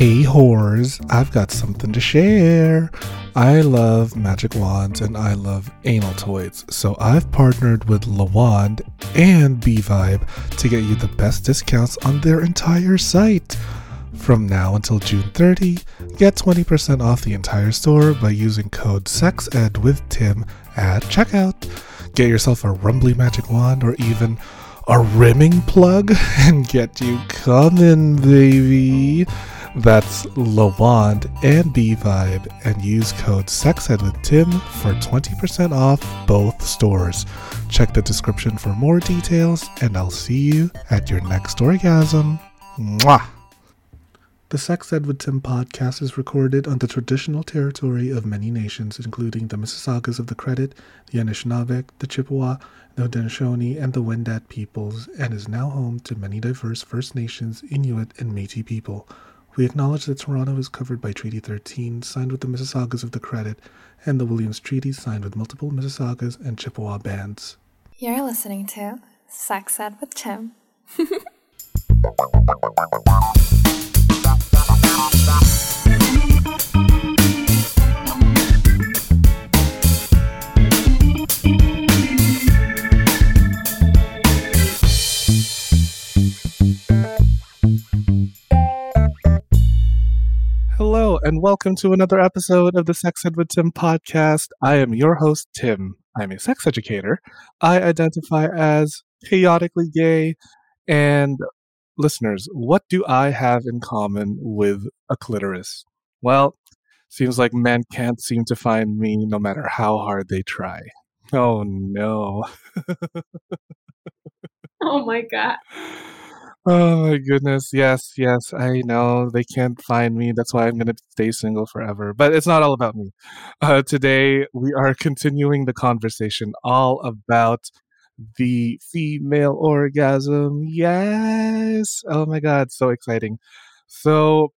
Hey whores, I've got something to share. I love magic wands and I love anal toys, so I've partnered with Le Wand and B-Vibe to get you the best discounts on their entire site. From now until June 30, get 20% off the entire store by using code SEXED with Tim at checkout. Get yourself a rumbly magic wand or even a rimming plug and get you coming, baby. That's Le Wand and B-Vibe and use code SEXED with Tim for 20% off both stores. Check the description for more details and I'll see you at your next orgasm. Mwah! The Sex Ed with Tim podcast is recorded on the traditional territory of many nations, including the Mississaugas of the Credit, the Anishinaabeg, the Chippewa, the Haudenosaunee, and the Wendat peoples, and is now home to many diverse First Nations, Inuit, and Métis people. We acknowledge that Toronto is covered by Treaty 13, signed with the Mississaugas of the Credit, and the Williams Treaty, signed with multiple Mississaugas and Chippewa bands. You're listening to Sex Ed with Tim. Hello, and welcome to another episode of the Sex Ed with Tim podcast. I am your host, Tim. I'm a sex educator. I identify as chaotically gay. And listeners, what do I have in common with a clitoris? Well, seems like men can't seem to find me no matter how hard they try. Oh no. Oh my god. Oh my goodness. Yes, yes, I know. They can't find me. That's why I'm going to stay single forever. But it's not all about me. Uh, today, we are continuing the conversation all about the female orgasm. Yes. Oh my God. So exciting. So,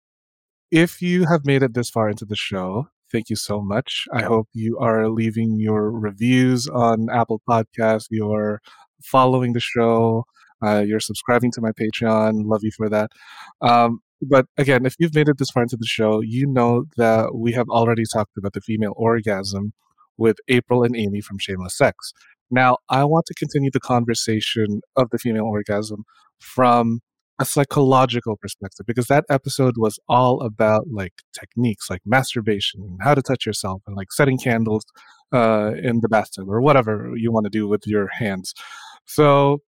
if you have made it this far into the show, thank you so much. I hope you are leaving your reviews on Apple Podcasts. You're following the show. Uh, you're subscribing to my Patreon. Love you for that. Um, but again, if you've made it this far into the show, you know that we have already talked about the female orgasm with April and Amy from Shameless Sex. Now, I want to continue the conversation of the female orgasm from a psychological perspective because that episode was all about like techniques like masturbation and how to touch yourself and like setting candles uh, in the bathtub or whatever you want to do with your hands. So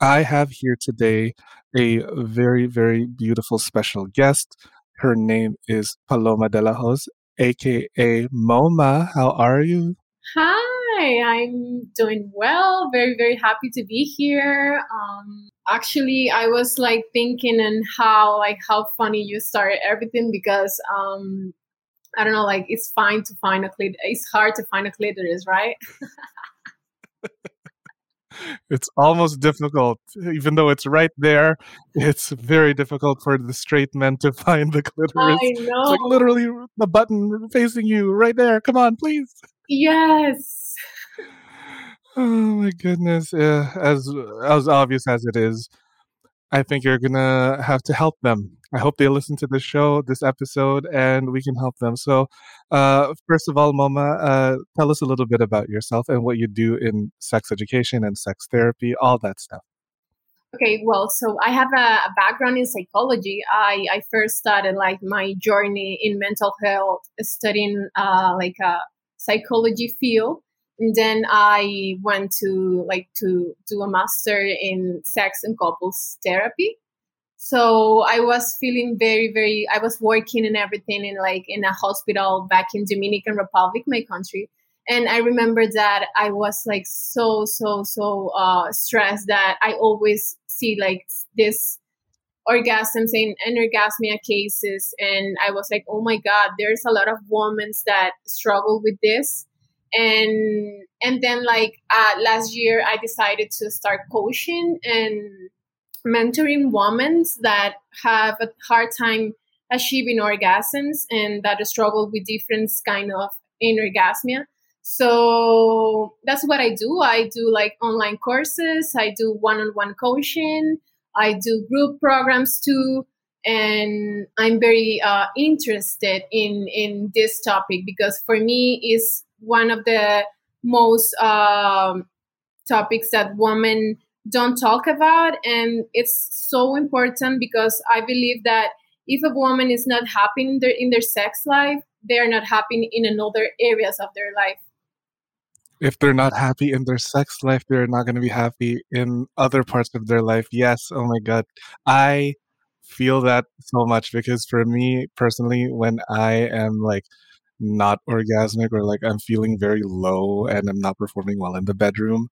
I have here today a very, very beautiful special guest. Her name is Paloma de la Hoz, aka Mama. How are you? Hi, I'm doing well. Very, very happy to be here. Um, actually, I was like thinking and how like how funny you started everything because um, I don't know, like it's fine to find a clit. It's hard to find a clitoris, right? it's almost difficult, even though it's right there. It's very difficult for the straight men to find the clitoris. I It's like literally the button facing you right there. Come on, please. Yes. Oh my goodness. Yeah, as as obvious as it is, I think you're gonna have to help them. I hope they listen to the show, this episode, and we can help them. So, uh, first of all, Mama, uh, tell us a little bit about yourself and what you do in sex education and sex therapy, all that stuff. Okay, well, so I have a, a background in psychology. I, I first started like my journey in mental health, studying uh, like a psychology field, and then I went to like to do a master in sex and couples therapy. So I was feeling very, very. I was working and everything in like in a hospital back in Dominican Republic, my country, and I remember that I was like so so so uh, stressed that I always see like this orgasms and anorgasmia cases, and I was like, oh my god, there's a lot of women that struggle with this, and and then like uh, last year I decided to start coaching and mentoring women that have a hard time achieving orgasms and that struggle with different kind of anorgasmia. So that's what i do. I do like online courses. I do one-on-one coaching. I do group programs too. And I'm very uh, interested in in this topic because for me is one of the most um, topics that women don't talk about, and it's so important because I believe that if a woman is not happy in their in their sex life, they are not happy in another areas of their life if they're not happy in their sex life, they're not going to be happy in other parts of their life. Yes, oh my god. I feel that so much because for me personally, when I am like not orgasmic or like I'm feeling very low and I'm not performing well in the bedroom,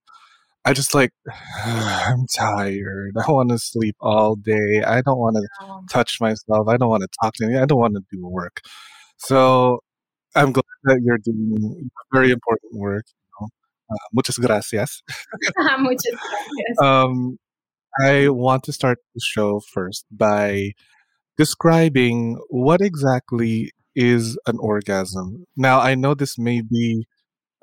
I just like I'm tired. I want to sleep all day. I don't want to touch myself. I don't want to talk to anyone. I don't want to do work. So I'm glad that you're doing very important work. You know? uh, muchas gracias. muchas gracias. Um, I want to start the show first by describing what exactly is an orgasm. Now, I know this may be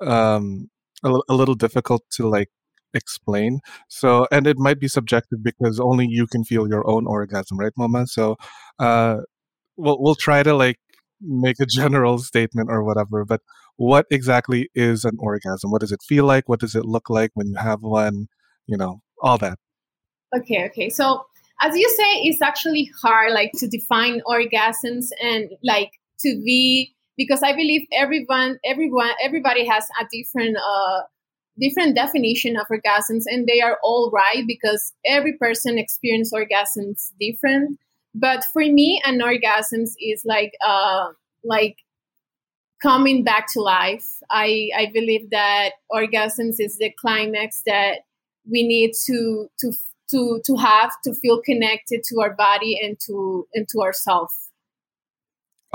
um, a, a little difficult to like explain. So, and it might be subjective because only you can feel your own orgasm, right, Mama? So, uh, we'll we'll try to like make a general statement or whatever. But what exactly is an orgasm? What does it feel like? What does it look like when you have one? You know, all that. Okay, okay. So as you say, it's actually hard like to define orgasms and like to be because I believe everyone, everyone, everybody has a different uh different definition of orgasms and they are all right because every person experiences orgasms different. But for me an orgasms is like uh like coming back to life. I i believe that orgasms is the climax that we need to to to to have to feel connected to our body and to and to ourselves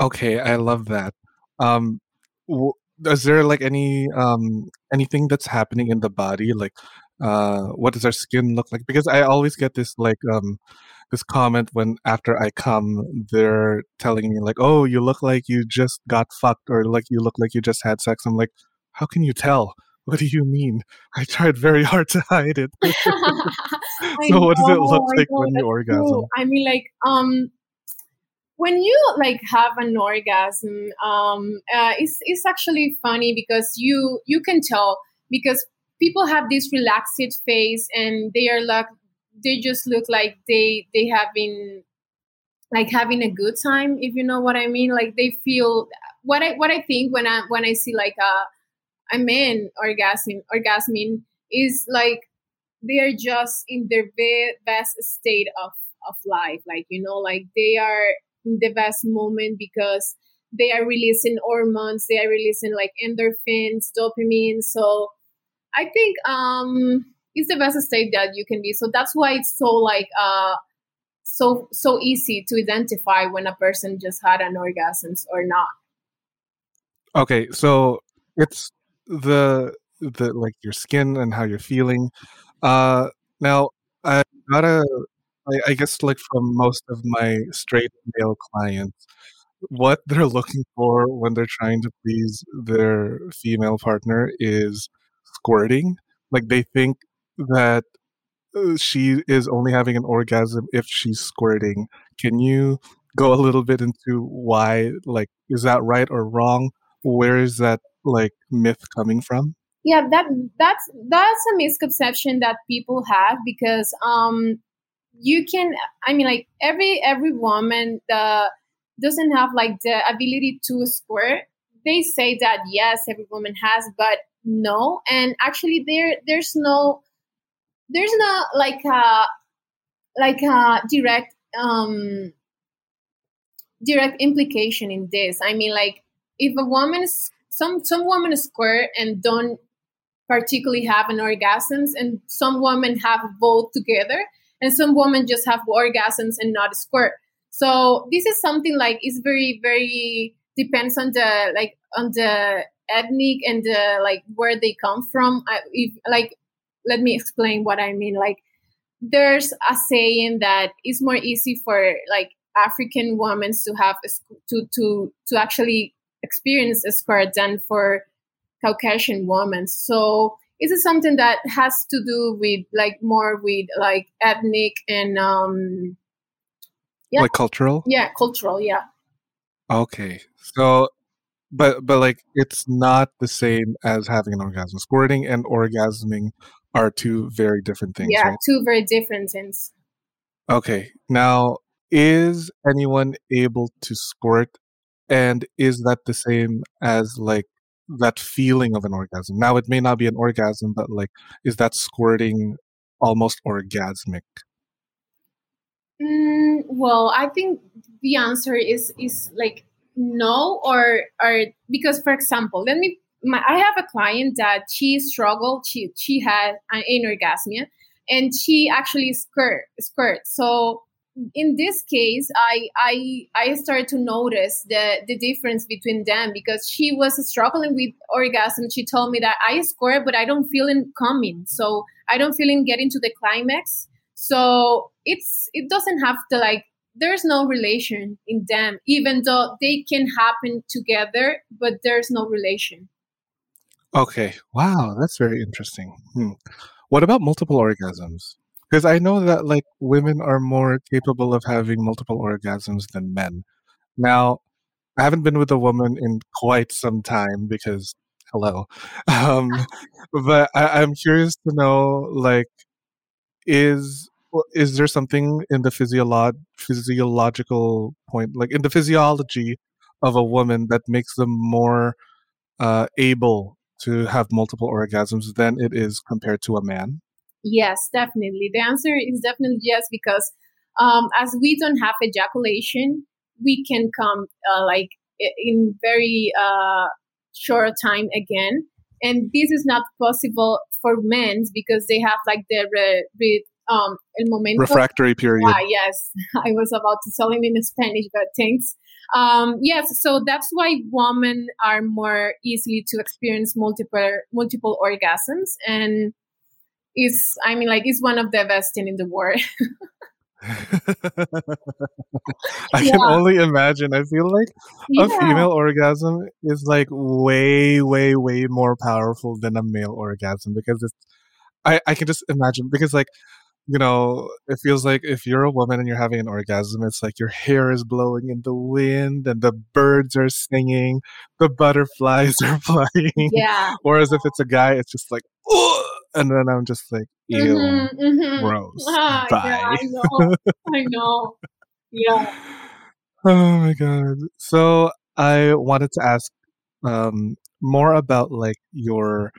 Okay, I love that. Um, w- is there like any um anything that's happening in the body? Like, uh, what does our skin look like? Because I always get this like um this comment when after I come, they're telling me like, "Oh, you look like you just got fucked," or like you look like you just had sex. I'm like, how can you tell? What do you mean? I tried very hard to hide it. so, what does it look like know, when you orgasm? true. I mean, like, um, when you like have an orgasm, um, uh, it's it's actually funny because you you can tell because people have this relaxed face and they are like they just look like they they have been like having a good time if you know what I mean. Like they feel what I what I think when I when I see like a a man orgasm orgasming is like they are just in their be- best state of of life like you know like they are the best moment because they are releasing hormones they are releasing like endorphins dopamine. So i think um it's the best state that you can be. So that's why it's so like uh so so easy to identify when a person just had an orgasm or not. Okay, so it's the the like your skin and how you're feeling. Uh, now I gotta, I, I guess, like from most of my straight male clients, what they're looking for when they're trying to please their female partner is squirting. Like they think that uh, she is only having an orgasm if she's squirting. Can you go a little bit into why, like, is that right or wrong? Where is that like myth coming from? yeah that that's that's a misconception that people have because um you can i mean like every every woman uh, doesn't have like the ability to squirt they say that yes every woman has but no. And actually there there's no there's no like a like a direct um direct implication in this. I mean like if a woman is some some women squirt and don't particularly have an orgasms and some women have both together and some women just have orgasms and not squirt. So this is something like it's very very depends on the like on the ethnic and the like where they come from. I, if like let me explain what i mean. Like there's a saying that it's more easy for like african women to have to to to actually experience a squirt than for Caucasian women. So is it something that has to do with like more with like ethnic and um Yeah. Like cultural? Yeah, cultural, yeah. Okay. So but but like it's not the same as having an orgasm. Squirting and orgasming are two very different things, Yeah, right? two very different things. Okay. Now, is anyone able to squirt and is that the same as like that feeling of an orgasm? Now it may not be an orgasm, but like is that squirting almost orgasmic? Mm, well, I think the answer is is like no or or because for example, let me my, I have a client that she struggled, she she had an anorgasmia and she actually squirt squirt. So in this case, I I I started to notice the the difference between them because she was struggling with orgasm. She told me that I squirt, but I don't feel it coming. So I don't feel in getting to the climax. So it's it doesn't have to like there's no relation in them, even though they can happen together, but there's no relation. Okay. Wow, that's very interesting. Hmm. What about multiple orgasms? Because I know that like women are more capable of having multiple orgasms than men. Now, I haven't been with a woman in quite some time because hello. Um, but I, I'm curious to know like is is there something in the physiolo- physiological point like in the physiology of a woman that makes them more uh, able to have multiple orgasms than it is compared to a man? Yes, definitely. The answer is definitely yes because um, as we don't have ejaculation, we can come uh, like in very uh, short time again, and this is not possible for men because they have like the re, re, um el momento. Refractory period. Ah, yes, I was about to tell him in Spanish, but thanks. Um, yes, so that's why women are more easily to experience multiple multiple orgasms and is I mean like it's one of the best in the world. I yeah, can only imagine. I feel like a female orgasm is like way, way, way more powerful than a male orgasm because it's. I, I can just imagine because like you know it feels like if you're a woman and you're having an orgasm it's like your hair is blowing in the wind and the birds are singing the butterflies are flying yeah. whereas if it's a guy it's just like "Ugh," and then i'm just like ew Mm-hmm, mm-hmm. gross Ah, yeah, bye I know, I know. Yeah. Oh my god. So I wanted to ask um, more about like your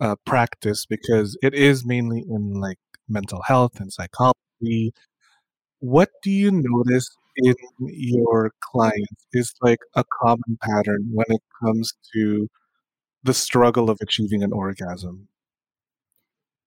uh, practice because it is mainly in like mental health and psychology. What do you notice in your clients is like a common pattern when it comes to the struggle of achieving an orgasm?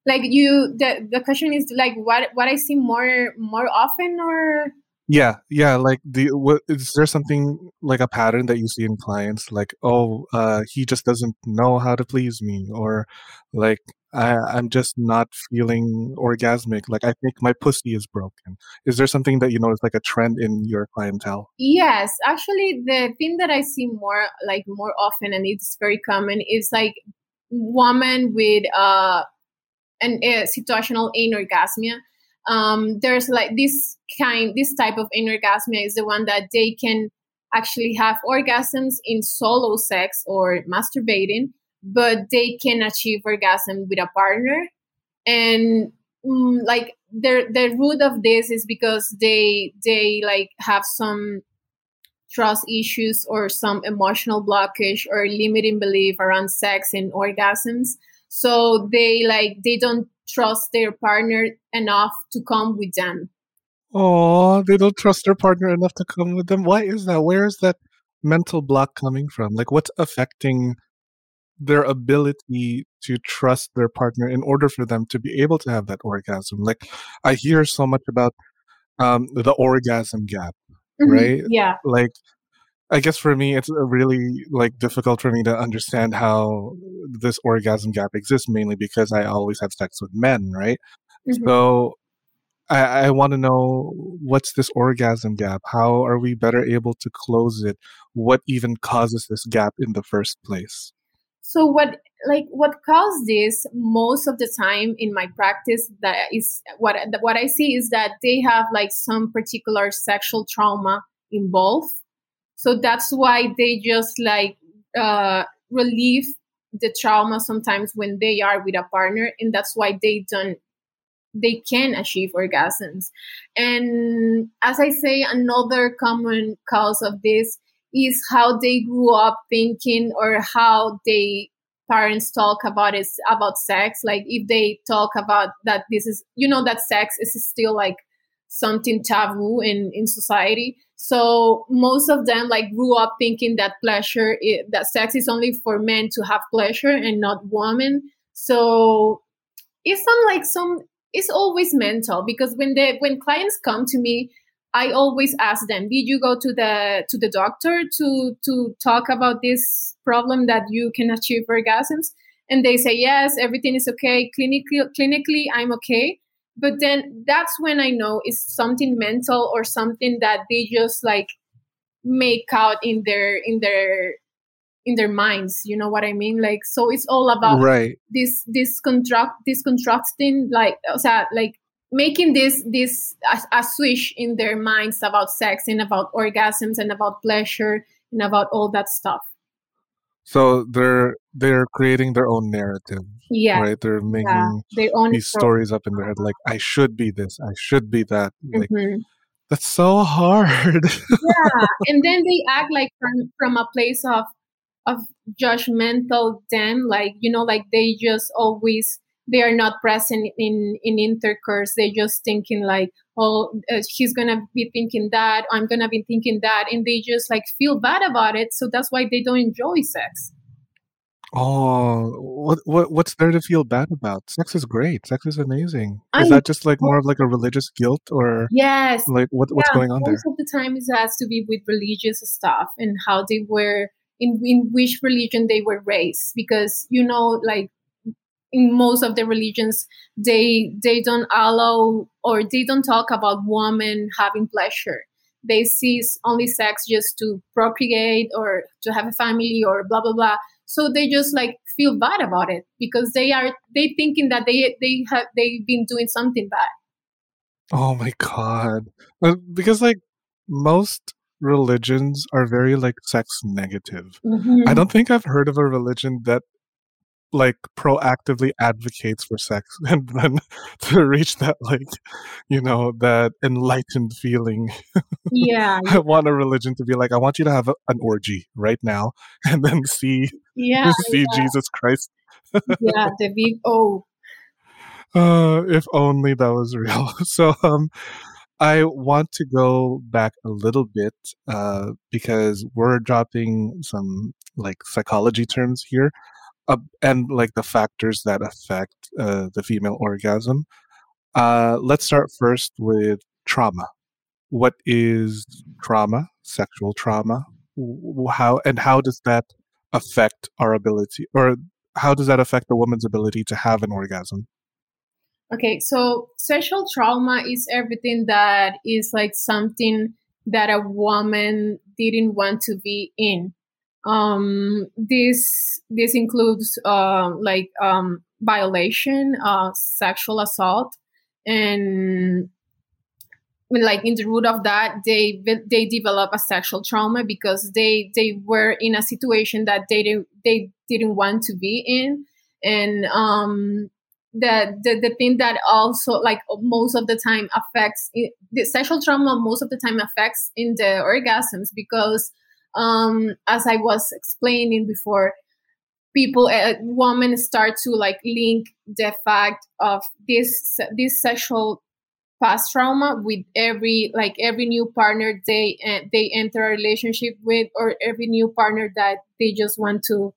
Like you, the the question is like what what I see more more often or Yeah, yeah. Like, the what is there something like a pattern that you see in clients? Like, oh, uh, he just doesn't know how to please me, or like I, I'm just not feeling orgasmic. Like, I think my pussy is broken. Is there something that you notice, like a trend in your clientele? Yes, actually, the thing that I see more like more often, and it's very common, is like women with uh an situational anorgasmia. Um, there's like this kind, this type of anorgasmia is the one that they can actually have orgasms in solo sex or masturbating, but they can achieve orgasm with a partner. And mm, like the the root of this is because they they like have some trust issues or some emotional blockage or limiting belief around sex and orgasms so they like they don't trust their partner enough to come with them Oh, they don't trust their partner enough to come with them. Why is that? Where is that mental block coming from? Like, what's affecting their ability to trust their partner in order for them to be able to have that orgasm? Like, I hear so much about um, the orgasm gap, Mhm. right? yeah Like, I guess for me, it's really like difficult for me to understand how this orgasm gap exists, mainly because I always have sex with men, right? Mhm. So I, I want to know what's this orgasm gap? How are we better able to close it? What even causes this gap in the first place? So what like what caused this most of the time in my practice that is what what I see is that they have like some particular sexual trauma involved. So that's why they just like uh, relieve the trauma sometimes when they are with a partner, and that's why they don't they can achieve orgasms. And as I say, another common cause of this is how they grew up thinking or how they parents talk about is about sex. Like if they talk about that this is you know that sex is still like something taboo in in society. So most of them like grew up thinking that pleasure that sex is only for men to have pleasure and not women. So it's some like some it's always mental because when they when clients come to me I always ask them, did you go to the to the doctor to to talk about this problem that you can achieve orgasms? And they say yes, everything is okay. Clinically, clinically, I'm okay. But then that's when I know it's something mental or something that they just like make out in their in their in their minds you know what i mean like so it's all about right this this contract this constructing like o sea, like making this this a, a, switch in their minds about sex and about orgasms and about pleasure and about all that stuff. So they're they're creating their own narrative yeah. right? They're making yeah, their own these stories up in their head like i should be this i should be that like mm-hmm. that's so hard. Yeah and then they act like from from a place of of judgmental them like you know like they just always they are not present in in intercourse. They're just thinking like oh uh, he's gonna be thinking that i'm gonna be thinking that and they just like feel bad about it so that's why they don't enjoy sex. Oh what, what what's there to feel bad about? Sex is great. Sex is amazing. Is I, that just like more of like a religious guilt or yes. like what, what's yeah, going on most there? most of the time it has to be with religious stuff and how they were in, in which religion they were raised because you know like in most of the religions they they don't allow or they don't talk about women having pleasure. They see only sex just to procreate or to have a family or blah blah blah. So they just like feel bad about it because they are they thinking that they they have they've been doing something bad. Oh my god. Because like most religions are very like sex negative. Mm-hmm. i don't think i've heard of a religion that like proactively advocates for sex and then to reach that like you know that enlightened feeling. Yeah i want a religion to be like i want you to have a, an orgy right now and then see yeah see yeah. jesus christ. Yeah the big o uh if only that was real. So um I want to go back a little bit uh, because we're dropping some like psychology terms here uh, and like the factors that affect uh, the female orgasm. Uh, let's start first with trauma. What is trauma? Sexual trauma. How and how does that affect our ability, or how does that affect the woman's ability to have an orgasm? Okay, so sexual trauma is everything that is like something that a woman didn't want to be in um, this this includes uh, like um, violation, uh, sexual assault, and like in the root of that, they they develop a sexual trauma because they they were in a situation that they didn't they didn't want to be in, and um, the, the the thing that also like most of the time affects the sexual trauma most of the time affects in the orgasms because um, as I was explaining before, people, uh, women start to like link the fact of this this sexual past trauma with every like every new partner they uh, they enter a relationship with or every new partner that they just want to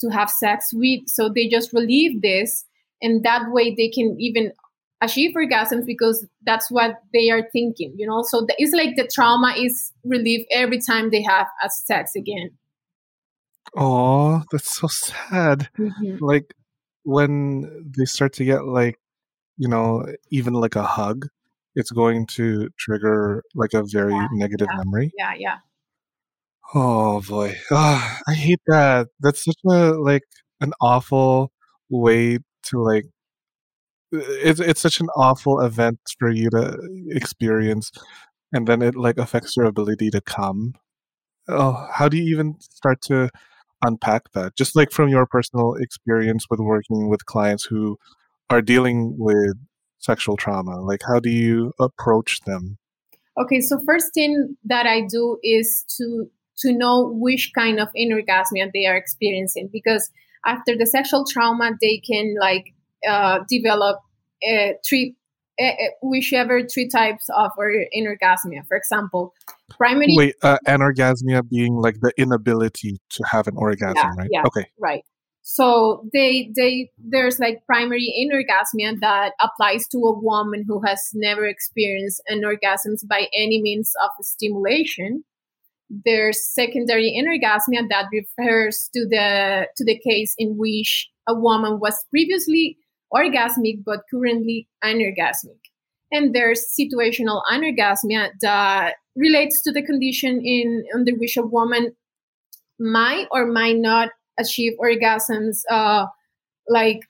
to have sex with. So they just relieve this and that way they can even achieve orgasms because that's what they are thinking, you know. So it's like the trauma is relieved every time they have a sex again. Oh, that's so sad. Mm-hmm. Like when they start to get like, you know, even like a hug, it's going to trigger like a very yeah, negative yeah, memory. Yeah, yeah. Oh boy, oh, I hate that. That's such a like an awful way to like it's it's such an awful event for you to experience and then it like affects your ability to come. Oh how do you even start to unpack that? Just like from your personal experience with working with clients who are dealing with sexual trauma like how do you approach them? Okay so first thing that i do is to to know which kind of anorgasmia they are experiencing because after the sexual trauma they can like uh, develop uh, three uh, whichever three types of or anorgasmia. For example primary wait uh, anorgasmia being like the inability to have an orgasm yeah, right? yeah, okay. right. So they they there's like primary anorgasmia that applies to a woman who has never experienced an orgasm by any means of stimulation. There's secondary anorgasmia that refers to the to the case in which a woman was previously orgasmic but currently anorgasmic. And there's situational anorgasmia that relates to the condition in under which a woman might or might not achieve orgasms uh, like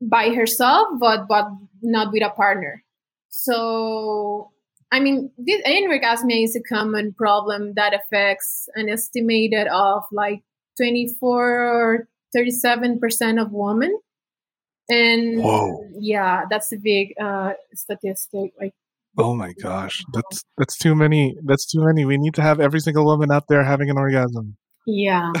by herself but but not with a partner. So I mean, this anorgasmia is a common problem that affects an estimated of like 24 or 37 percent of women. And Whoa. yeah, that's a big uh, statistic. Like, oh my gosh, that's that's too many. That's too many. We need to have every single woman out there having an orgasm. Yeah.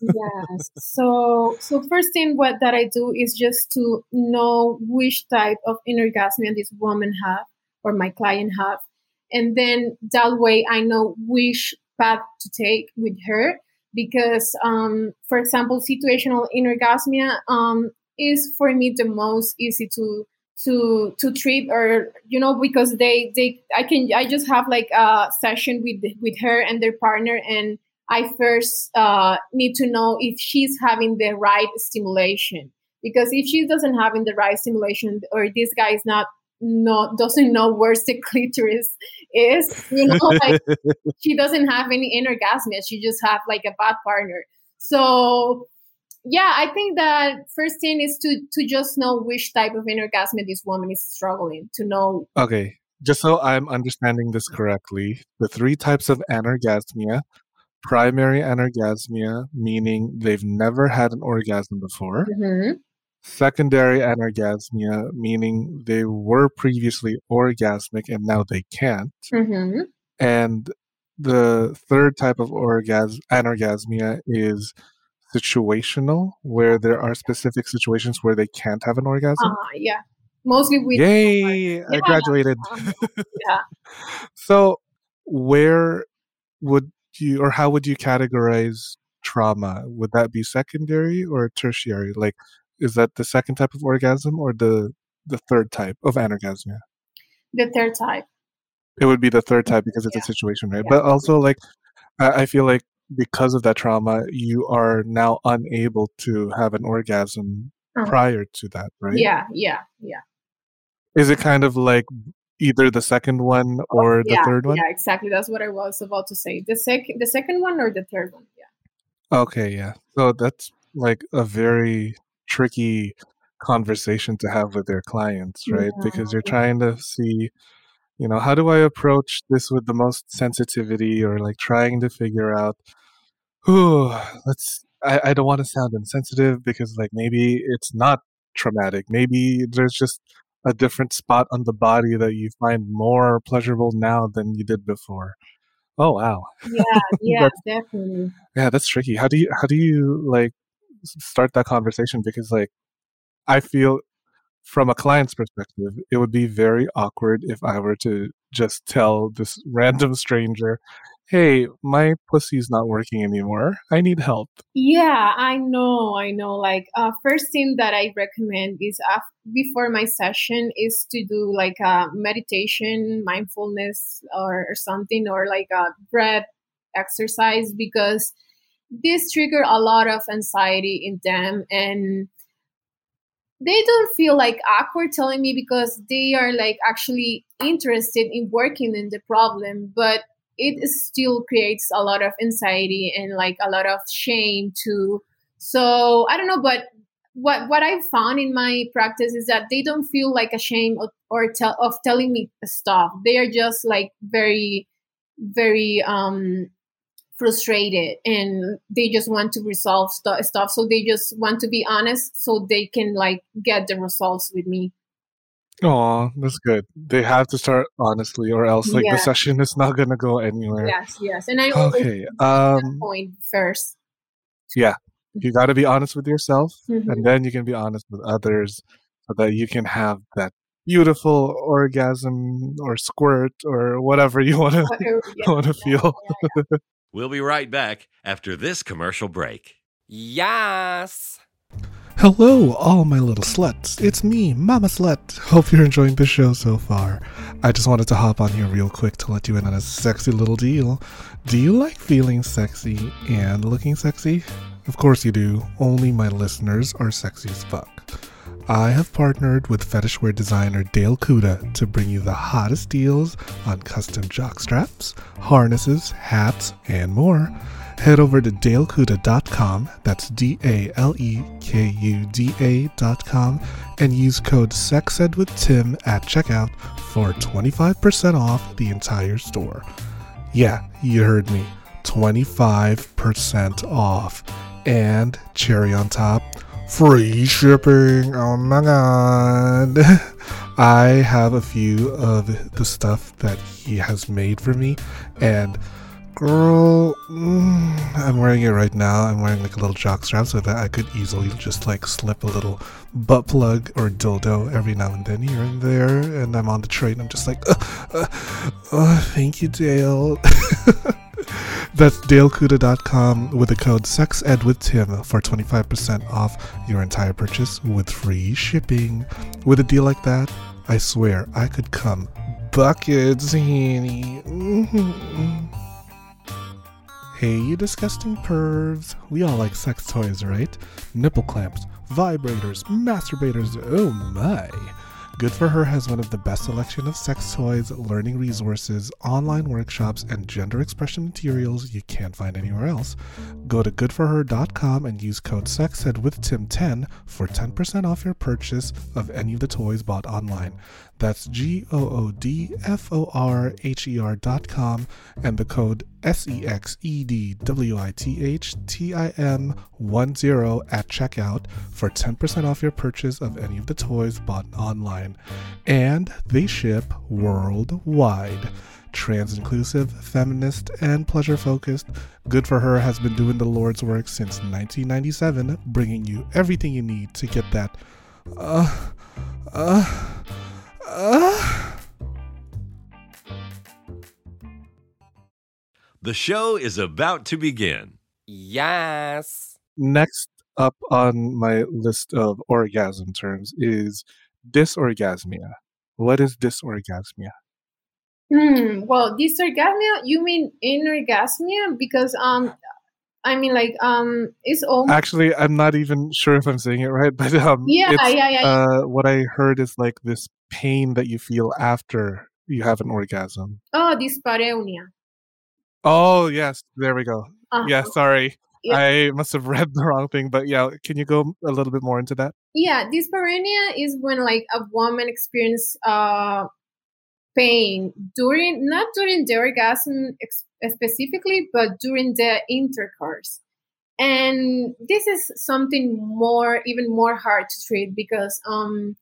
yes. So so first thing what that I do is just to know which type of anorgasmia this woman have or my client have and then that way i know which path to take with her because um, for example situational anorgasmia um, is for me the most easy to to to treat or you know because they they i can i just have like a session with with her and their partner and i first uh, need to know if she's having the right stimulation. Because if she doesn't having the right stimulation or this guy is not no doesn't know where the clitoris is you know like she doesn't have any anorgasmia she just have like a bad partner. So yeah i think that first thing is to to just know which type of anorgasmia this woman is struggling to know okay just so i'm understanding this correctly the three types of anorgasmia primary anorgasmia meaning they've never had an orgasm before mm-hmm secondary anorgasmia, meaning they were previously orgasmic and now they can't. Mm-hmm. And the third type of orgasm anorgasmia is situational, where there are specific situations where they can't have an orgasm. Uh, yeah, mostly we. Yay! Yeah. I graduated. yeah. so, where would you, or how would you categorize trauma? Would that be secondary or tertiary? Like, is that the second type of orgasm or the the third type of anorgasmia? The third type. It would be the third type because it's yeah. a situation, right? But also, like, I, I feel like because of that trauma, you are now unable to have an orgasm uh-huh. prior to that, right? Yeah, yeah, yeah. Is it kind of like either the second one or the yeah, third one? Yeah, exactly. That's what I was about to say. The second, the second one or the third one? Yeah. Okay, yeah. So that's like a very tricky conversation to have with their clients, right? Yeah. Because you're trying to see, you know, how do I approach this with the most sensitivity or like trying to figure out, who let's, I, I don't want to sound insensitive because like maybe it's not traumatic. Maybe there's just a different spot on the body that you find more pleasurable now than you did before. Oh wow. Yeah, yeah, definitely. Yeah, that's tricky. How do you how do you like start that conversation because like I feel from a client's perspective, it would be very awkward if I were to just tell this random stranger, "Hey, my pussy's not working anymore. I need help." Yeah, I know, I know. Like, uh, first thing that I recommend is uh, before my session is to do like a meditation, mindfulness, or, or something, or like a breath exercise because this trigger a lot of anxiety in them and they don't feel like awkward telling me because they are like actually interested in working in the problem but it still creates a lot of anxiety and like a lot of shame too. So I don't know, but what what I've found in my practice is that they don't feel like ashamed of, or tell of telling me stuff. They are just like very, very um frustrated and they just want to resolve st- stuff so they just want to be honest so they can like get the results with me Oh, that's good. They have to start honestly, or else like the session is not gonna go anywhere. yes yes and i always Okay. Um. point first Yeah, you got to be honest with yourself, Mhm. and then you can be honest with others, so that you can have that beautiful orgasm or squirt or whatever you want to yeah, want to yeah, feel. yeah. We'll be right back after this commercial break. Yes. Hello, all my little sluts. It's me, Mama Slut. Hope you're enjoying the show so far. I just wanted to hop on here real quick to let you in on a sexy little deal. Do you like feeling sexy and looking sexy? Of course you do. Only my listeners are sexy as fuck. I have partnered with fetishwear designer Dale Kuda to bring you the hottest deals on custom jock straps, harnesses, hats, and more. Head over to dalekuda.com, that's D A L E K U D A.com, and use code SEXEDWITHTIM at checkout for 25% off the entire store. Yeah, you heard me. 25% off. And cherry on top, free shipping. Oh my god. I have a few of the stuff that he has made for me, and girl, mm, I'm wearing it right now. I'm wearing like a little jock strap so that I could easily just like slip a little butt plug or dildo every now and then here and there. And I'm on the train. I'm just like, thank you, Dale. That's dalekuda.com with the code SEXEDWITHTIM for 25% off your entire purchase with free shipping. With a deal like that, I swear I could come buckets, honey. Mhm. Hey, you disgusting pervs. We all like sex toys, right? Nipple clamps, vibrators, masturbators, oh my. Good for Her has one of the best selection of sex toys, learning resources, online workshops, and gender expression materials you can't find anywhere else. Go to goodforher.com and use code SEXEDWITHTIM10 for 10% off your purchase of any of the toys bought online. That's G O O D F O R H E R dot com and the code S E X E D W I T H T I M 10 at checkout for 10% off your purchase of any of the toys bought online. And they ship worldwide. Trans inclusive, feminist, and pleasure focused, Good for Her has been doing the Lord's work since 1997, bringing you everything you need to get that. Uh, uh, uh. The show is about to begin. Yes. Next up on my list of orgasm terms is dysorgasmia. What is dysorgasmia? Hmm, well, dysorgasmia, you mean inorgasmia? Because um, I mean like um, it's almost Actually, I'm not even sure if I'm saying it right, but um, yeah, yeah, yeah. uh, what I heard is like this pain that you feel after you have an orgasm. Oh, dyspareunia. Oh yes, there we go. Uh, Yeah, sorry, Yeah. I must have read the wrong thing, but yeah, can you go a little bit more into that? Yeah, dyspareunia is when like a woman experiences uh pain during not during the orgasm ex- specifically, but during the intercourse. And this is something more even more hard to treat because um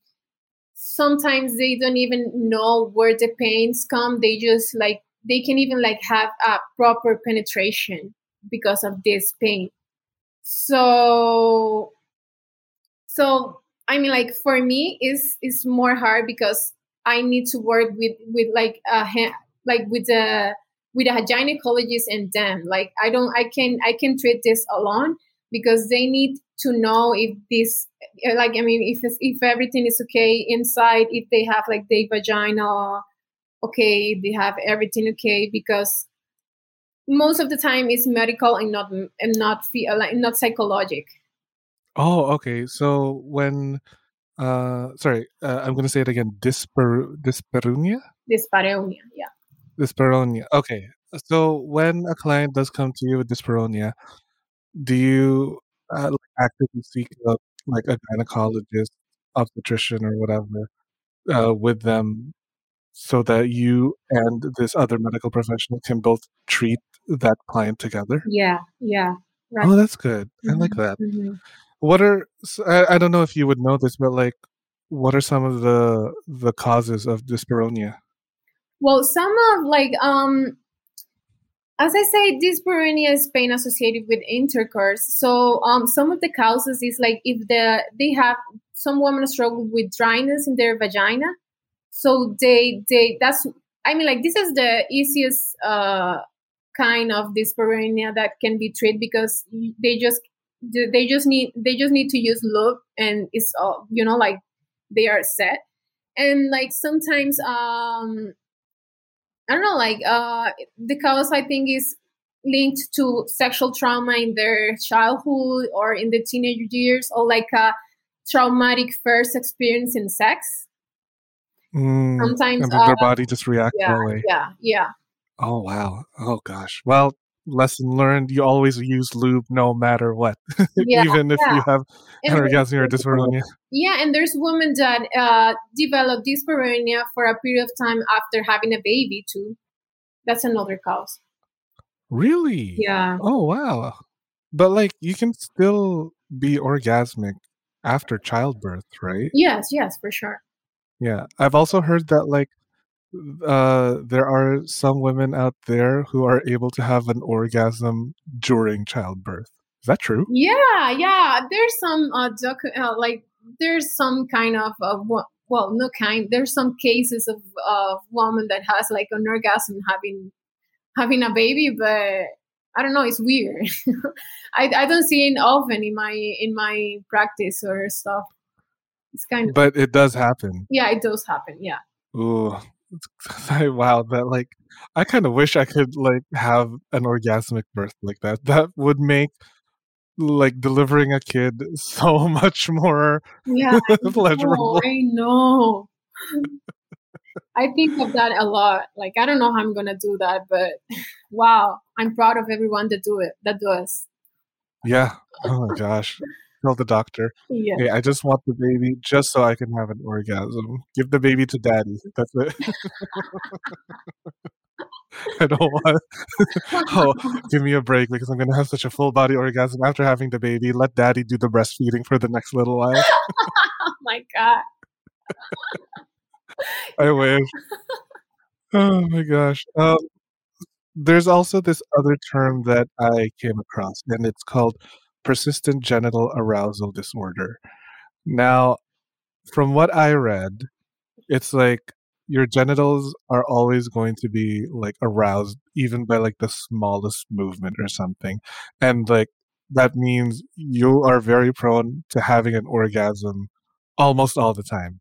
sometimes they don't even know where the pains come. They just like they can even like have a proper penetration because of this pain. So so I mean like for me is is more hard because I need to work with with like a ha- like with a with a gynecologist and them. Like I don't I can I can treat this alone because they need to know if this like I mean if if everything is okay inside if they have like their vagina okay they have everything okay because most of the time it's medical and not and not fe- like not psychologic Oh, okay. So when, uh, sorry, uh, I'm gonna say it again. Disper dyspareunia. dyspareunia yeah Dyspareunia. Okay. So when a client does come to you with dyspareunia, do you uh, like actively seek out like a gynecologist, obstetrician, or whatever uh, with them, so that you and this other medical professional can both treat that client together. Yeah, yeah, right. Oh, that's good. I like Mhm, that. mhm. What are I don't know if you would know this, but like, what are some of the the causes of dyspareunia? Well, some of like um as I say, dyspareunia is pain associated with intercourse. So um some of the causes is like if the they have some women struggle with dryness in their vagina. So they they that's I mean like this is the easiest uh kind of dyspareunia that can be treated because they just they just need they just need to use lube and it's all you know like they are set and like sometimes um I don't know, like uh, the cause I think is linked to sexual trauma in their childhood or in the teenage years, or like a traumatic first experience in sex. Mm, Sometimes, and then their uh, body just reacts yeah, that way. yeah, yeah, Oh wow. Oh gosh. Well, lesson learned: you always use lube no matter what, yeah, even if yeah. you have an orgasm or dyspareunia. yeah, and there's women that uh, develop dyspareunia for a period of time after having a baby too. That's another cause. Really? Yeah. Oh wow. But like, you can still be orgasmic after childbirth, right? Yes, yes, for sure. Yeah. I've also heard that like uh there are some women out there who are able to have an orgasm during childbirth. Is that true? Yeah, yeah. There's some uh, docu- uh like there's some kind of uh, well, no kind. There's some cases of of woman that has like an orgasm having having a baby, but I don't know. It's weird. I I don't see it often in my in my practice or stuff. It's kind of But it does happen. yeah, it does happen. Yeah. Ooh. wow, that like I kind of wish I could like have an orgasmic birth like that. That would make like delivering a kid so much more Yeah, pleasurable. I know. I think of that a lot. Like I don't know how I'm gonna do that, but wow, I'm proud of everyone that do it. That does. Yeah. Oh my gosh. Tell the doctor. Yeah. Hey, I just want the baby just so I can have an orgasm. Give the baby to daddy. That's it. I don't want. oh, give me a break because I'm gonna have such a full body orgasm after having the baby. Let daddy do the breastfeeding for the next little while. oh my god. I wish. Oh my gosh. Um, there's also this other term that I came across, and it's called persistent genital arousal disorder. Now, from what I read, it's like your genitals are always going to be like aroused, even by like the smallest movement or something. And like that means you are very prone to having an orgasm almost all the time.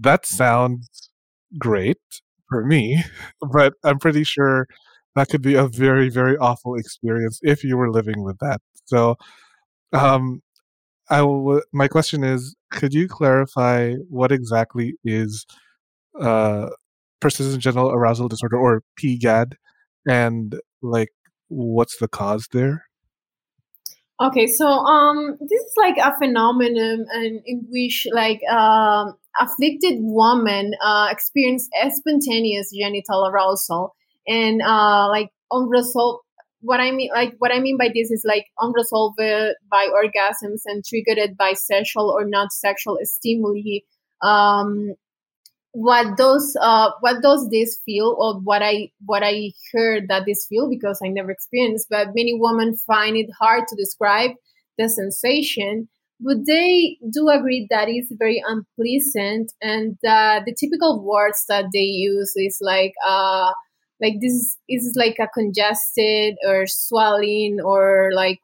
That sounds great for me, but I'm pretty sure that could be a very, very awful experience if you were living with that. So, um, I w- my question is, could you clarify what exactly is uh, persistent genital arousal disorder or PGAD, and like what's the cause there? Okay, so um, this is like a phenomenon in, in which like um, afflicted women uh, experience spontaneous genital arousal and uh, like unresolved. What I mean, like what I mean by this is like unresolved by orgasms and triggered by sexual or not sexual stimuli. Um, what does uh what does this feel or what i what i heard that this feel because i never experienced but many women find it hard to describe the sensation but they do agree that it's very unpleasant and uh, the typical words that they use is like uh like this is like a congested or swelling or like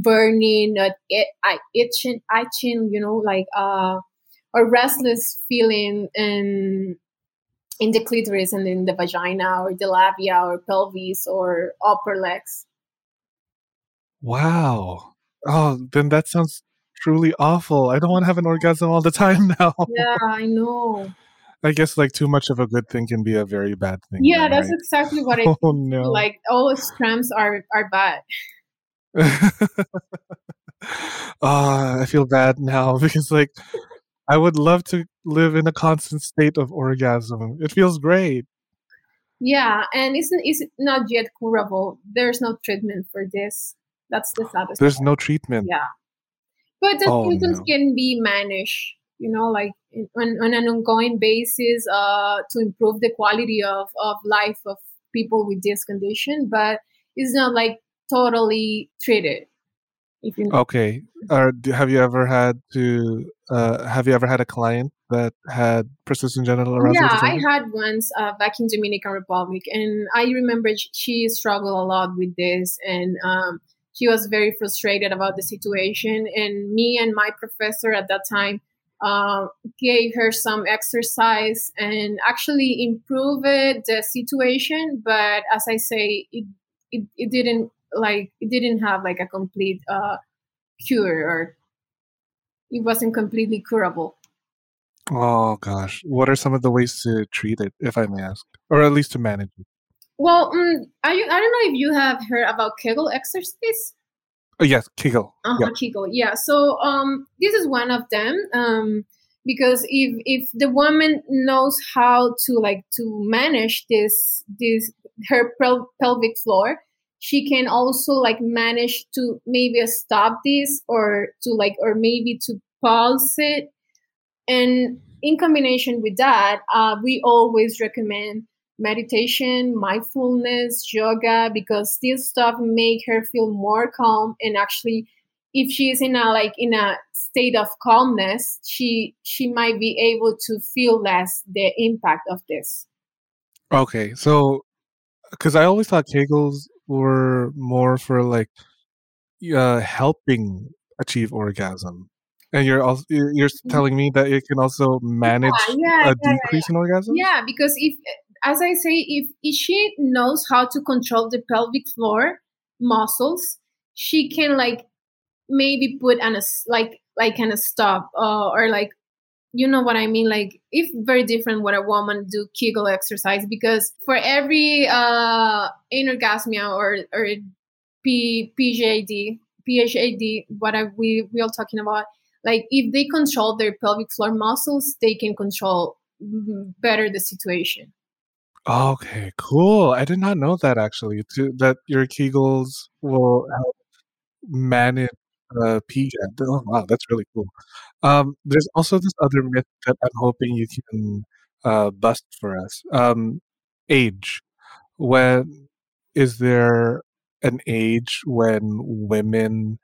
burning or it, itching itching you know like uh or restless feeling in in the clitoris and in the vagina or the labia or pelvis or upper legs. Wow. Oh, then that sounds truly awful. I don't want to have an orgasm all the time now. Yeah, I know. I guess like too much of a good thing can be a very bad thing. Yeah, that's exactly what I Oh no. Like all extremes are are bad. Ah, I feel bad now because like I would love to live in a constant state of orgasm. It feels great. Yeah, and it's it's not yet curable. There's no treatment for this. That's the saddest. There's part. no treatment. Yeah, but the Oh symptoms no. can be managed. You know, like in, on, on an ongoing basis, uh, to improve the quality of of life of people with this condition. But it's not like totally treated. If you Okay. Or do, have you ever had to uh have you ever had a client that had persistent genital arousal Yeah, I had once uh, back in Dominican Republic, and I remember she struggled a lot with this, and um, she was very frustrated about the situation. And me and my professor at that time uh, gave her some exercise and actually improved the situation. But as I say, it it, it didn't like it didn't have like a complete uh, cure, or it wasn't completely curable. Oh gosh. What are some of the ways to treat it, if I may ask? Or at least to manage it? Well, um, I I don't know if you have heard about Kegel exercise. Oh yes, Kegel. Uh Yeah. Kegel. Yeah. So um, this is one of them. Um, because if if the woman knows how to like to manage this this her pel- pelvic floor, she can also like manage to maybe stop this or to like or maybe to pause it and in combination with that, uh, we always recommend meditation, mindfulness, yoga, because this stuff make her feel more calm. And actually, if she's in a like in a state of calmness, she she might be able to feel less the impact of this. Okay. So because I always thought Kegels were more for like uh helping achieve orgasm. And you're also you're you're telling me that it can also manage Yeah, yeah, a yeah, decrease in orgasm. Yeah, because if, as I say, if, if she knows how to control the pelvic floor muscles, she can like maybe put an like like an stop uh, or like you know what I mean. Like if very different what a woman do Kegel exercise because for every uh anorgasmia or or P PJD PHAD what are we we all talking about like if they control their pelvic floor muscles they can control mm, better the situation Okay, cool. I did not know that actually. To, that your Kegels will help manage uh, PGAD. Oh, wow, that's really cool. Um, there's also this other myth that I'm hoping you can uh, bust for us. Um, age. When is there an age when women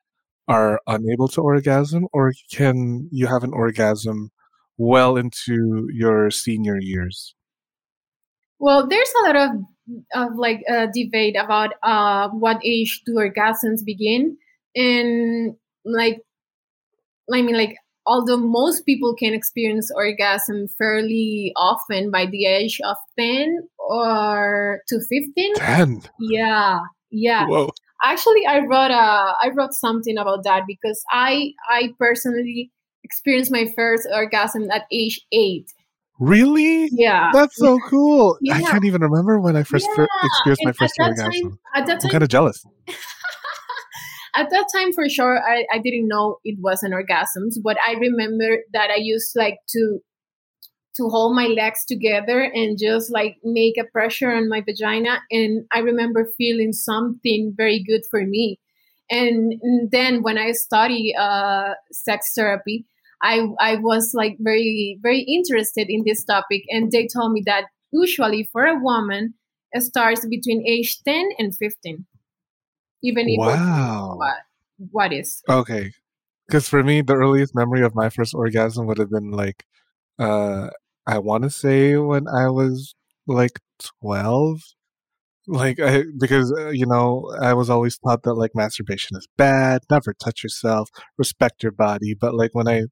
are unable to orgasm, or can you have an orgasm well into your senior years? Well there's a lot of of like uh, debate about uh what age do orgasms begin and like i mean like although most people can experience orgasm fairly often by the age of 10 or to 15 Ten. yeah yeah Whoa. actually i wrote a i wrote something about that because i i personally experienced my first orgasm at age eight Really? yeah That's so cool. I can't even remember when I first fir- yeah experienced my and at first that orgasm. time at that I'm kind of jealous. at that time for sure I, I didn't know it was an orgasm but i remember that i used like to to hold my legs together and just like make a pressure on my vagina and i remember feeling something very good for me and then when i study uh, sex therapy I, I was like very very interested in this topic and they told me that usually for a woman it starts between age 10 and 15 even if Wow. what what is Okay. Because for me, the earliest memory of my first orgasm would have been like, uh, I want to say when I was like 12. Like, I, because, uh, you know, I was always taught that like masturbation is bad, never touch yourself, respect your body. But like when I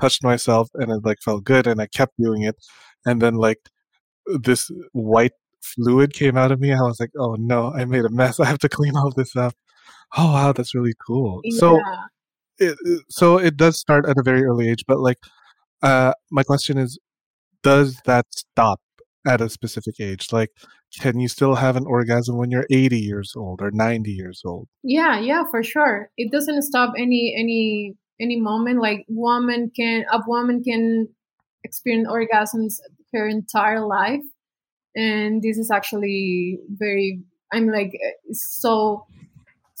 touched myself and it like felt good and I kept doing it, and then like this white fluid came out of me, I was like, oh no, I made a mess. I have to clean all this up. Oh wow, that's really cool. So yeah it, it- so it does start at a very early age, but like, uh, my question is, does that stop at a specific age? Like, can you still have an orgasm when you're 80 years old or 90 years old? Yeah, yeah, for sure. It doesn't stop any any any moment. Like woman can a woman can experience orgasms her entire life, and this is actually very. I'm like so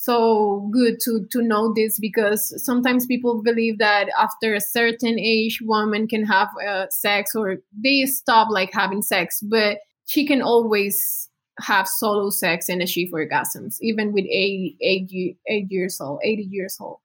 so good to to know this because sometimes people believe that after a certain age woman can have uh, sex or they stop like having sex but she can always have solo sex and achieve orgasms even with 80, 80, 80 years old 80 years old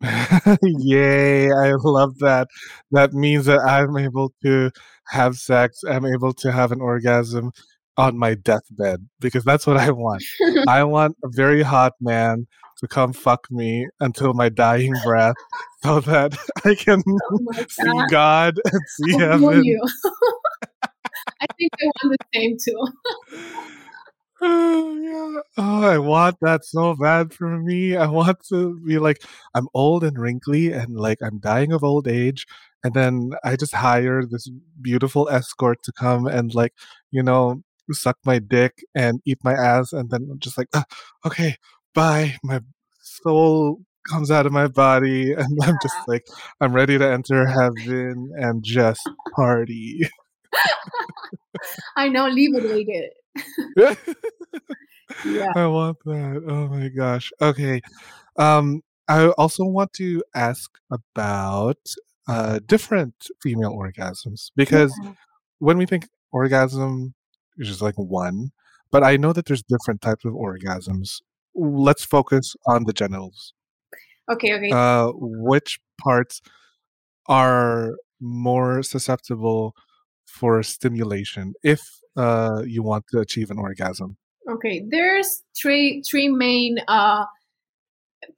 Yay, I love that. That means that I'm able to have sex, I'm able to have an orgasm on my deathbed because that's what I want. I want a very hot man to come fuck me until my dying breath so that I can oh see God. And see I heaven. I think I want the same too. Oh, yeah. Oh, I want that so bad for me. I want to be like, I'm old and wrinkly and like I'm dying of old age. And then I just hire this beautiful escort to come and like, you know, suck my dick and eat my ass. And then I'm just like, ah, okay, bye. My soul comes out of my body. And I'm just like, I'm ready to enter heaven and just party. I know, liberated. Yeah. I want that. Oh my gosh. Okay. Um, I also want to ask about uh, different female orgasms because Yeah. when we think orgasm, it's just like one, but I know that there's different types of orgasms. Let's focus on the genitals. Okay, okay. Uh, which parts are more susceptible for stimulation if uh, you want to achieve an orgasm? Okay, there's three three main uh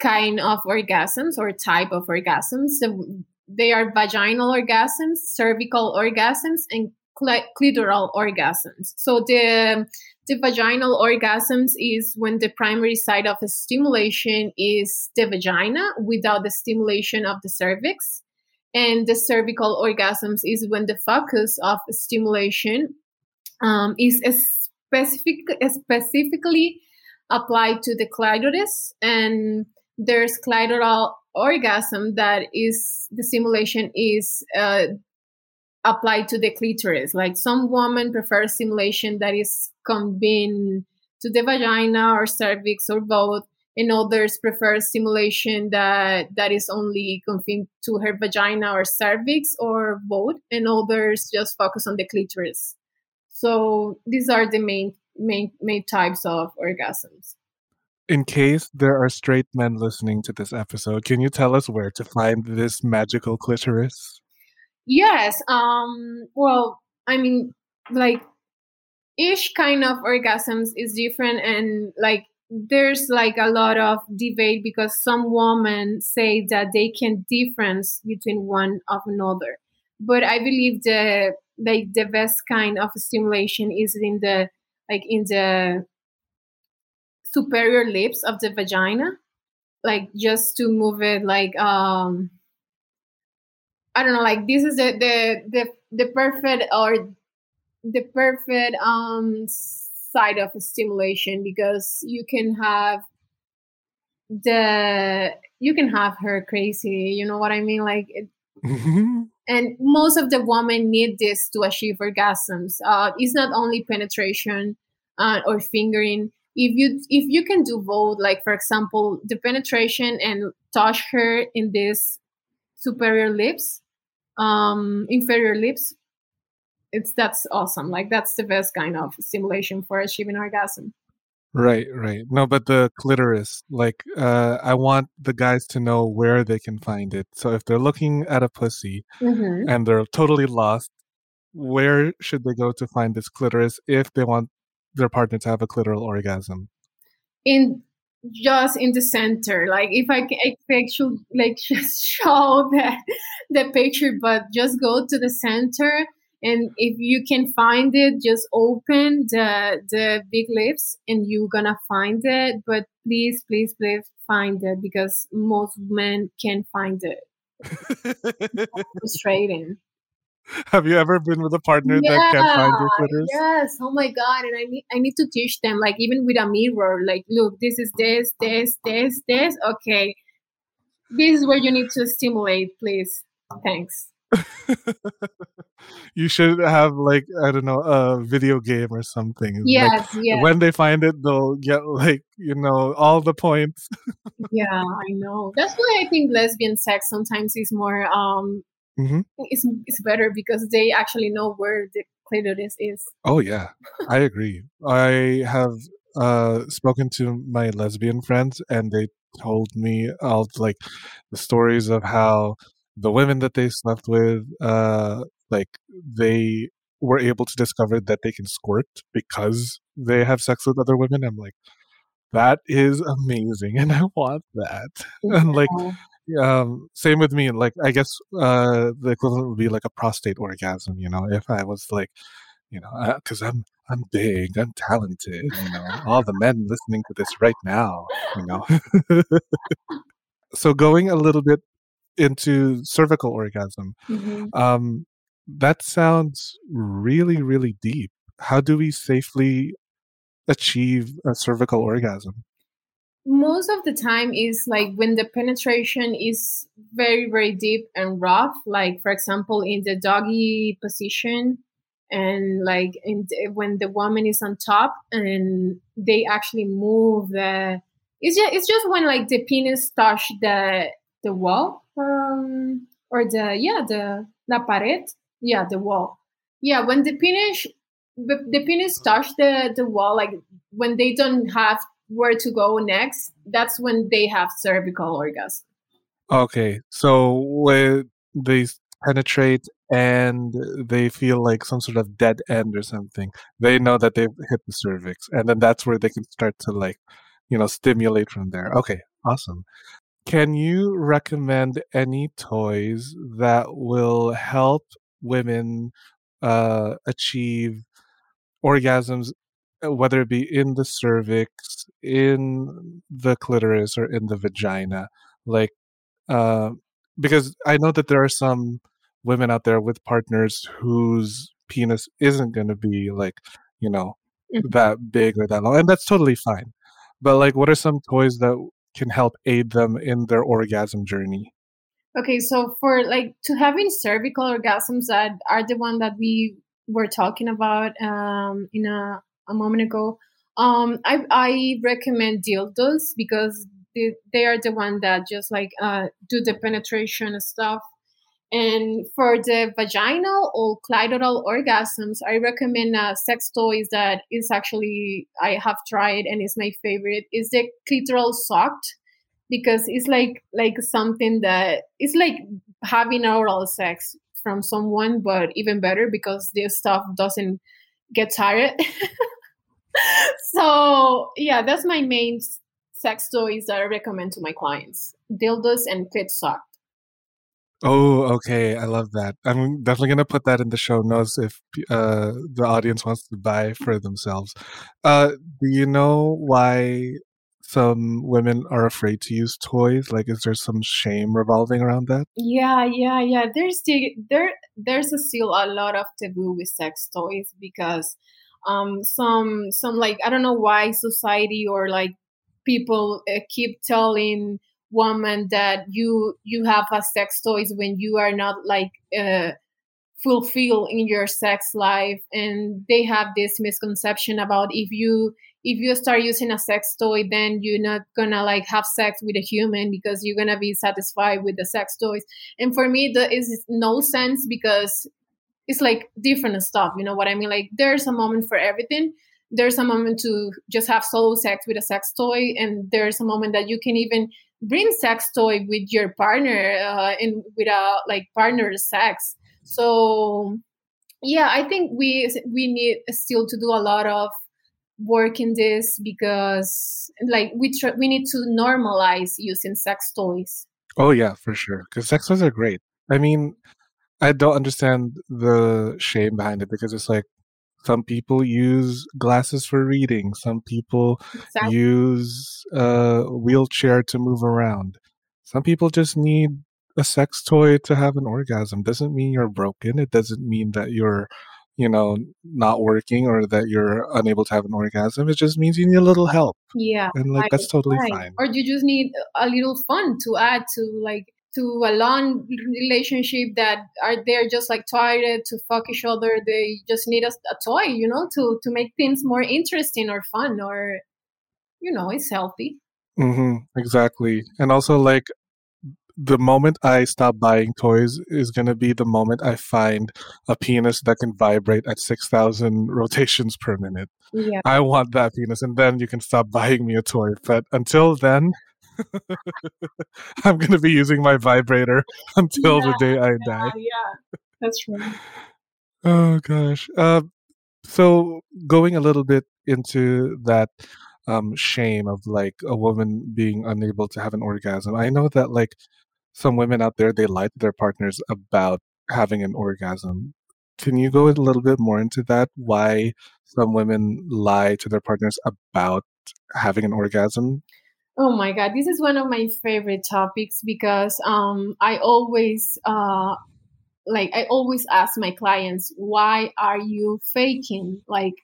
kind of orgasms or type of orgasms. So they are vaginal orgasms, cervical orgasms, and cli- clitoral orgasms. So the the vaginal orgasms is when the primary site of stimulation is the vagina without the stimulation of the cervix. And the cervical orgasms is when the focus of stimulation um, is specific, specifically applied to the clitoris. And there's clitoral orgasm that is the stimulation is uh, applied to the clitoris. Like some women prefer stimulation that is convened to the vagina or cervix or both, and others prefer stimulation that that is only confined to her vagina or cervix or both, and others just focus on the clitoris. So these are the main main main types of orgasms. In case there are straight men listening to this episode, can you tell us where to find this magical clitoris? Yes. Um. Well, I mean, like each kind of orgasms is different, and like there's like a lot of debate because some women say that they can difference between one of another. But I believe the like the best kind of stimulation is in the like in the superior lips of the vagina, like just to move it like um I don't know, like this is the the the, the perfect or the perfect um side of stimulation because you can have the you can have her crazy you know what i mean? Like it, and most of the women need this to achieve orgasms. Uh it's not only penetration uh, or fingering. If you if you can do both like for example the penetration and touch her in this superior lips um inferior lips it's that's awesome like that's the best kind of stimulation for achieving orgasm Right, right. No, but the clitoris, like, uh, I want the guys to know where they can find it. So if they're looking at a pussy mm-hmm. and they're totally lost, where should they go to find this clitoris if they want their partner to have a clitoral orgasm? in just in the center like if i can should like just show the the picture but just go to the center and if you can find it just open the the big lips and you're gonna find it but please please please find it because most men can't find it frustrating Have you ever been with a partner yeah, that can't find your clitoris? Yes. Oh my god. And I need I need to teach them, like even with a mirror, like look, this is this, this, this, this. Okay. This is where you need to stimulate, please. Thanks. you should have like I don't know a video game or something. Yes, like, yes. When they find it, they'll get like you know all the points. yeah, I know. That's why I think lesbian sex sometimes is more um Mhm. it's it's better because they actually know where the clitoris is. Oh yeah, I agree. I have uh spoken to my lesbian friends, and they told me all like the stories of how the women that they slept with, uh, like they were able to discover that they can squirt because they have sex with other women. I'm like, that is amazing, and I want that. And like, um, same with me. Like, I guess uh, the equivalent would be like a prostate orgasm. You know, if I was like, you know, because I'm I'm big, I'm talented. You know, all the men listening to this right now. You know, so going a little bit into cervical orgasm. Mhm. Um, that sounds really, really deep. How do we safely achieve a cervical orgasm? most of the time is like when the penetration is very very deep and rough like for example in the doggy position and like in when the woman is on top and they actually move the it's just it's just when like the penis touch the the wall um or the yeah the la pared yeah the wall yeah when the penis the, penis touch the the wall like when they don't have where to go next, that's when they have cervical orgasm. Okay, so when they penetrate and they feel like some sort of dead end or something, they know that they've hit the cervix, and then that's where they can start to like, you know, stimulate from there. Okay, awesome. Can you recommend any toys that will help women uh, achieve orgasms, uh, whether it be in the cervix, in the clitoris, or in the vagina? Like, uh, because I know that there are some women out there with partners whose penis isn't going to be like, you know, Mhm. that big or that long, and that's totally fine. But like, what are some toys that can help aid them in their orgasm journey? Okay, so for like to having cervical orgasms that are the one that we were talking about um, in a, a moment ago, um, I, I recommend dildos because they, they are the one that just like uh, do the penetration stuff. And for the vaginal or clitoral orgasms, I recommend uh, sex toys that is actually I have tried and is my favorite. Is the clitoral socked because it's like like something that it's like having oral sex from someone, but even better because this stuff doesn't get tired. so yeah, that's my main sex toys that I recommend to my clients: dildos and clit sock. Oh, okay. I love that. I'm definitely gonna put that in the show notes if uh, the audience wants to buy for themselves. Uh, do you know why some women are afraid to use toys? Like, is there some shame revolving around that? Yeah, yeah, yeah. There's the there there's still a lot of taboo with sex toys because um some some like I don't know why society or like people uh, keep telling women that you you have a sex toys when you are not like uh fulfill in your sex life. And they have this misconception about if you if you start using a sex toy then you're not gonna like have sex with a human because you're gonna be satisfied with the sex toys. And for me that is no sense because it's like different stuff you know what i mean? Like there's a moment for everything. There's a moment to just have solo sex with a sex toy and there's a moment that you can even bring sex toy with your partner uh, and with a like partner sex so yeah i think we we need still to do a lot of work in this because like we tr- we need to normalize using sex toys Oh yeah, for sure. Because sex toys are great. I mean, I don't understand the shame behind it because it's like some people use glasses for reading, some people Exactly. use a wheelchair to move around. Some people just need a sex toy to have an orgasm. Doesn't mean you're broken. It doesn't mean that you're, you know, not working or that you're unable to have an orgasm. It just means you need a little help. Yeah. And like that's totally right. fine. Or you just need a little fun to add to like to a long relationship that are they're just like tired to fuck each other. They just need a, a toy, you know, to to make things more interesting or fun or you know, it's healthy. mm-hmm, exactly. And also like the moment I stop buying toys is going to be the moment I find a penis that can vibrate at 6,000 rotations per minute. Yeah. I want that penis, and then you can stop buying me a toy. But until then, I'm going to be using my vibrator until the day I die. yeah. That's right. Oh, gosh. Uh, so, going a little bit into that um, shame of like a woman being unable to have an orgasm, I know that like some women out there, they lie to their partners about having an orgasm. Can you go a little bit more into that? Why some women lie to their partners about having an orgasm? Oh my god, this is one of my favorite topics because um I always uh like I always ask my clients, why are you faking? Like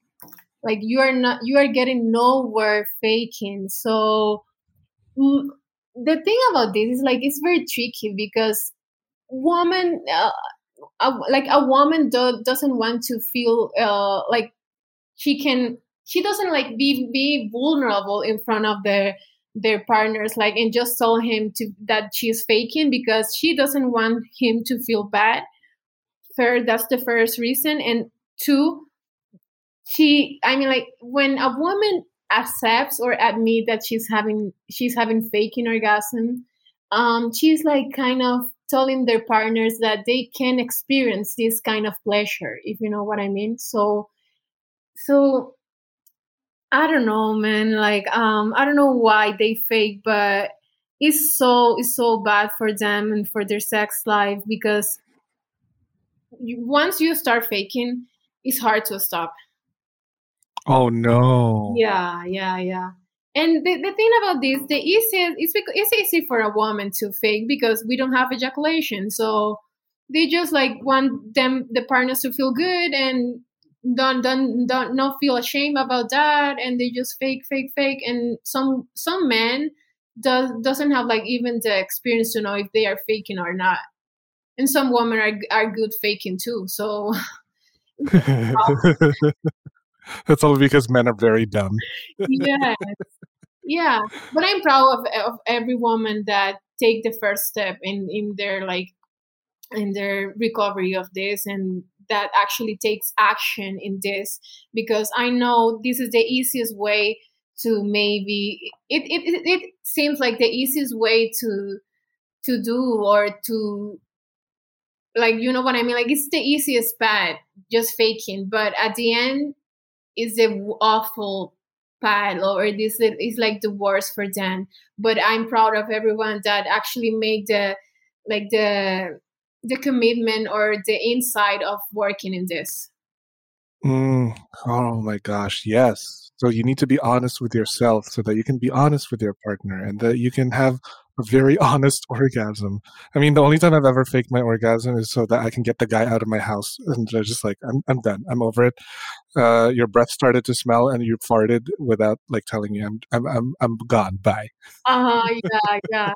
like you are not you are getting nowhere faking. So mm, the thing about this is like it's very tricky because woman uh, a, like a woman do, doesn't want to feel uh, like she can she doesn't like be be vulnerable in front of their their partners like and just told him to that she's faking because she doesn't want him to feel bad third that's the first reason. And two she i mean like when a woman accepts or admit that she's having she's having faking orgasm um she's like kind of telling their partners that they can experience this kind of pleasure if you know what i mean. So so i don't know man like um i don't know why they fake but it's so it's so bad for them and for their sex life because you, once you start faking it's hard to stop. Oh no. yeah yeah yeah. And the, the thing about this the easiest it's because it's easy for a woman to fake because we don't have ejaculation. So they just like want them the partners to feel good and don't don't don't not feel ashamed about that. And they just fake fake fake. And some some men does doesn't have like even the experience to know if they are faking or not. And some women are are good faking too. So That's all because men are very dumb. yeah yeah. But i'm proud of, of every woman that take the first step in in their like in their recovery of this. And that actually takes action in this because i know this is the easiest way to maybe it it, it, seems like the easiest way to to do or to like you know what i mean? Like it's the easiest path just faking but at the end is the awful path or this is like the worst for them. But i'm proud of everyone that actually make the like the the commitment or the inside of working in this Mm, oh my gosh, yes. So you need to be honest with yourself so that you can be honest with your partner and that you can have a very honest orgasm. I mean, the only time I've ever faked my orgasm is so that I can get the guy out of my house and they're just like, I'm, I'm done. I'm over it. Uh, your breath started to smell and you farted without like telling me I'm, I'm, I'm, I'm gone. Bye. uh yeah yeah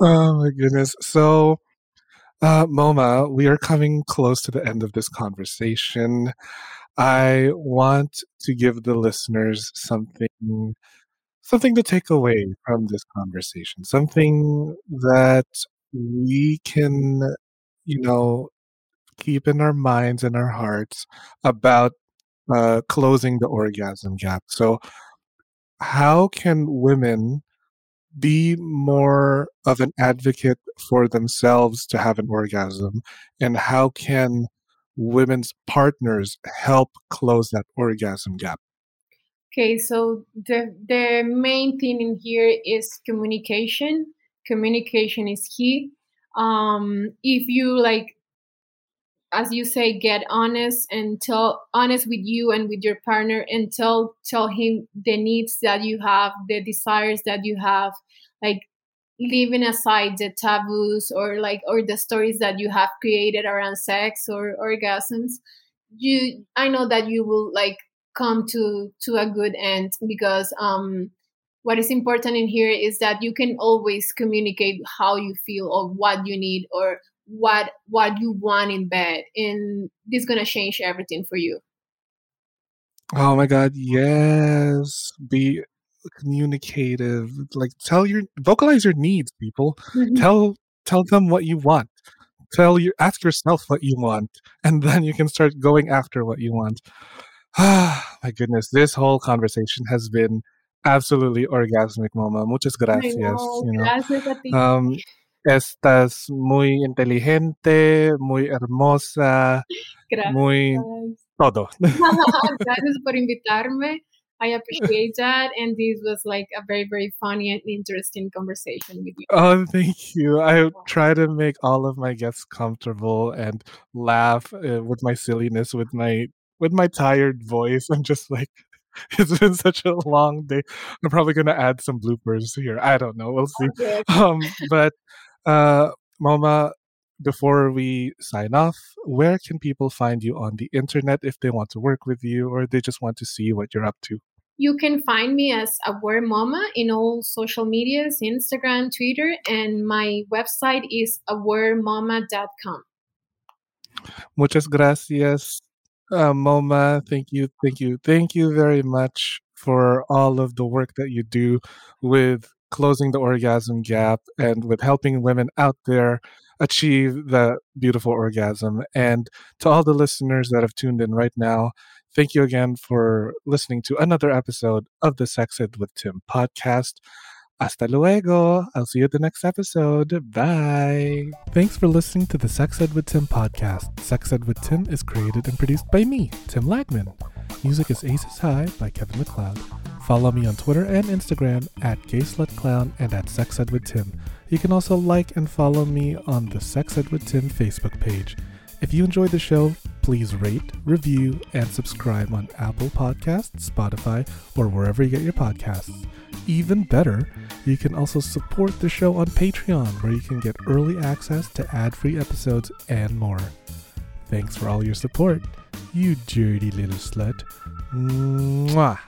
oh my goodness. So, uh, Mama, we are coming close to the end of this conversation. I want to give the listeners something something to take away from this conversation, something that we can, you know, keep in our minds and our hearts about uh, closing the orgasm gap. So, how can women be more of an advocate for themselves to have an orgasm? And how can women's partners help close that orgasm gap? Okay, so the the main thing in here is communication. Communication is key. Um, if you like, as you say, get honest and tell honest with you and with your partner, and tell tell him the needs that you have, the desires that you have. Like, leaving aside the taboos or like or the stories that you have created around sex or orgasms you i know that you will like come to to a good end because um what is important in here is that you can always communicate how you feel or what you need or what what you want in bed and this gonna change everything for you Oh my god, yes. Be communicative. Like tell your vocalize your needs, people. Mhm. Tell tell them what you want. Tell you ask yourself what you want, and then you can start going after what you want. Ah, my goodness, this whole conversation has been absolutely orgasmic, Mama. Muchas gracias. know. You know, Gracias um, estás muy inteligente, muy hermosa, muy Gracias. todo. Gracias por invitarme. I appreciate that. And this was like a very, very funny and interesting conversation with you. Oh, thank you. I try to make all of my guests comfortable and laugh uh, with my silliness, with my with my tired voice. I'm just like, it's been such a long day. I'm probably gonna add some bloopers here. I don't know. We'll see. Okay. Um, but uh, Mama, before we sign off, where can people find you on the internet if they want to work with you or they just want to see what you're up to? You can find me as Aware Mama in all social medias, Instagram, Twitter, and my website is awaremama.com. Muchas gracias, uh, Mama. Thank you, thank you, thank you very much for all of the work that you do with closing the orgasm gap and with helping women out there achieve the beautiful orgasm. And to all the listeners that have tuned in right now, thank you again for listening to another episode of the Sex Ed with Tim podcast. Hasta luego. I'll see you at the next episode. Bye. Thanks for listening to the Sex Ed with Tim podcast. Sex Ed with Tim is created and produced by me, Tim Lagman. Music is Aces High by Kevin MacLeod. Follow me on Twitter and Instagram at GaySlutClown and at Sex Ed with Tim. You can also like and follow me on the Sex Ed with Tim Facebook page. If you enjoyed the show, please rate, review, and subscribe on Apple Podcasts, Spotify, or wherever you get your podcasts. Even better, you can also support the show on Patreon, where you can get early access to ad free episodes and more. Thanks for all your support, you dirty little slut. Mua.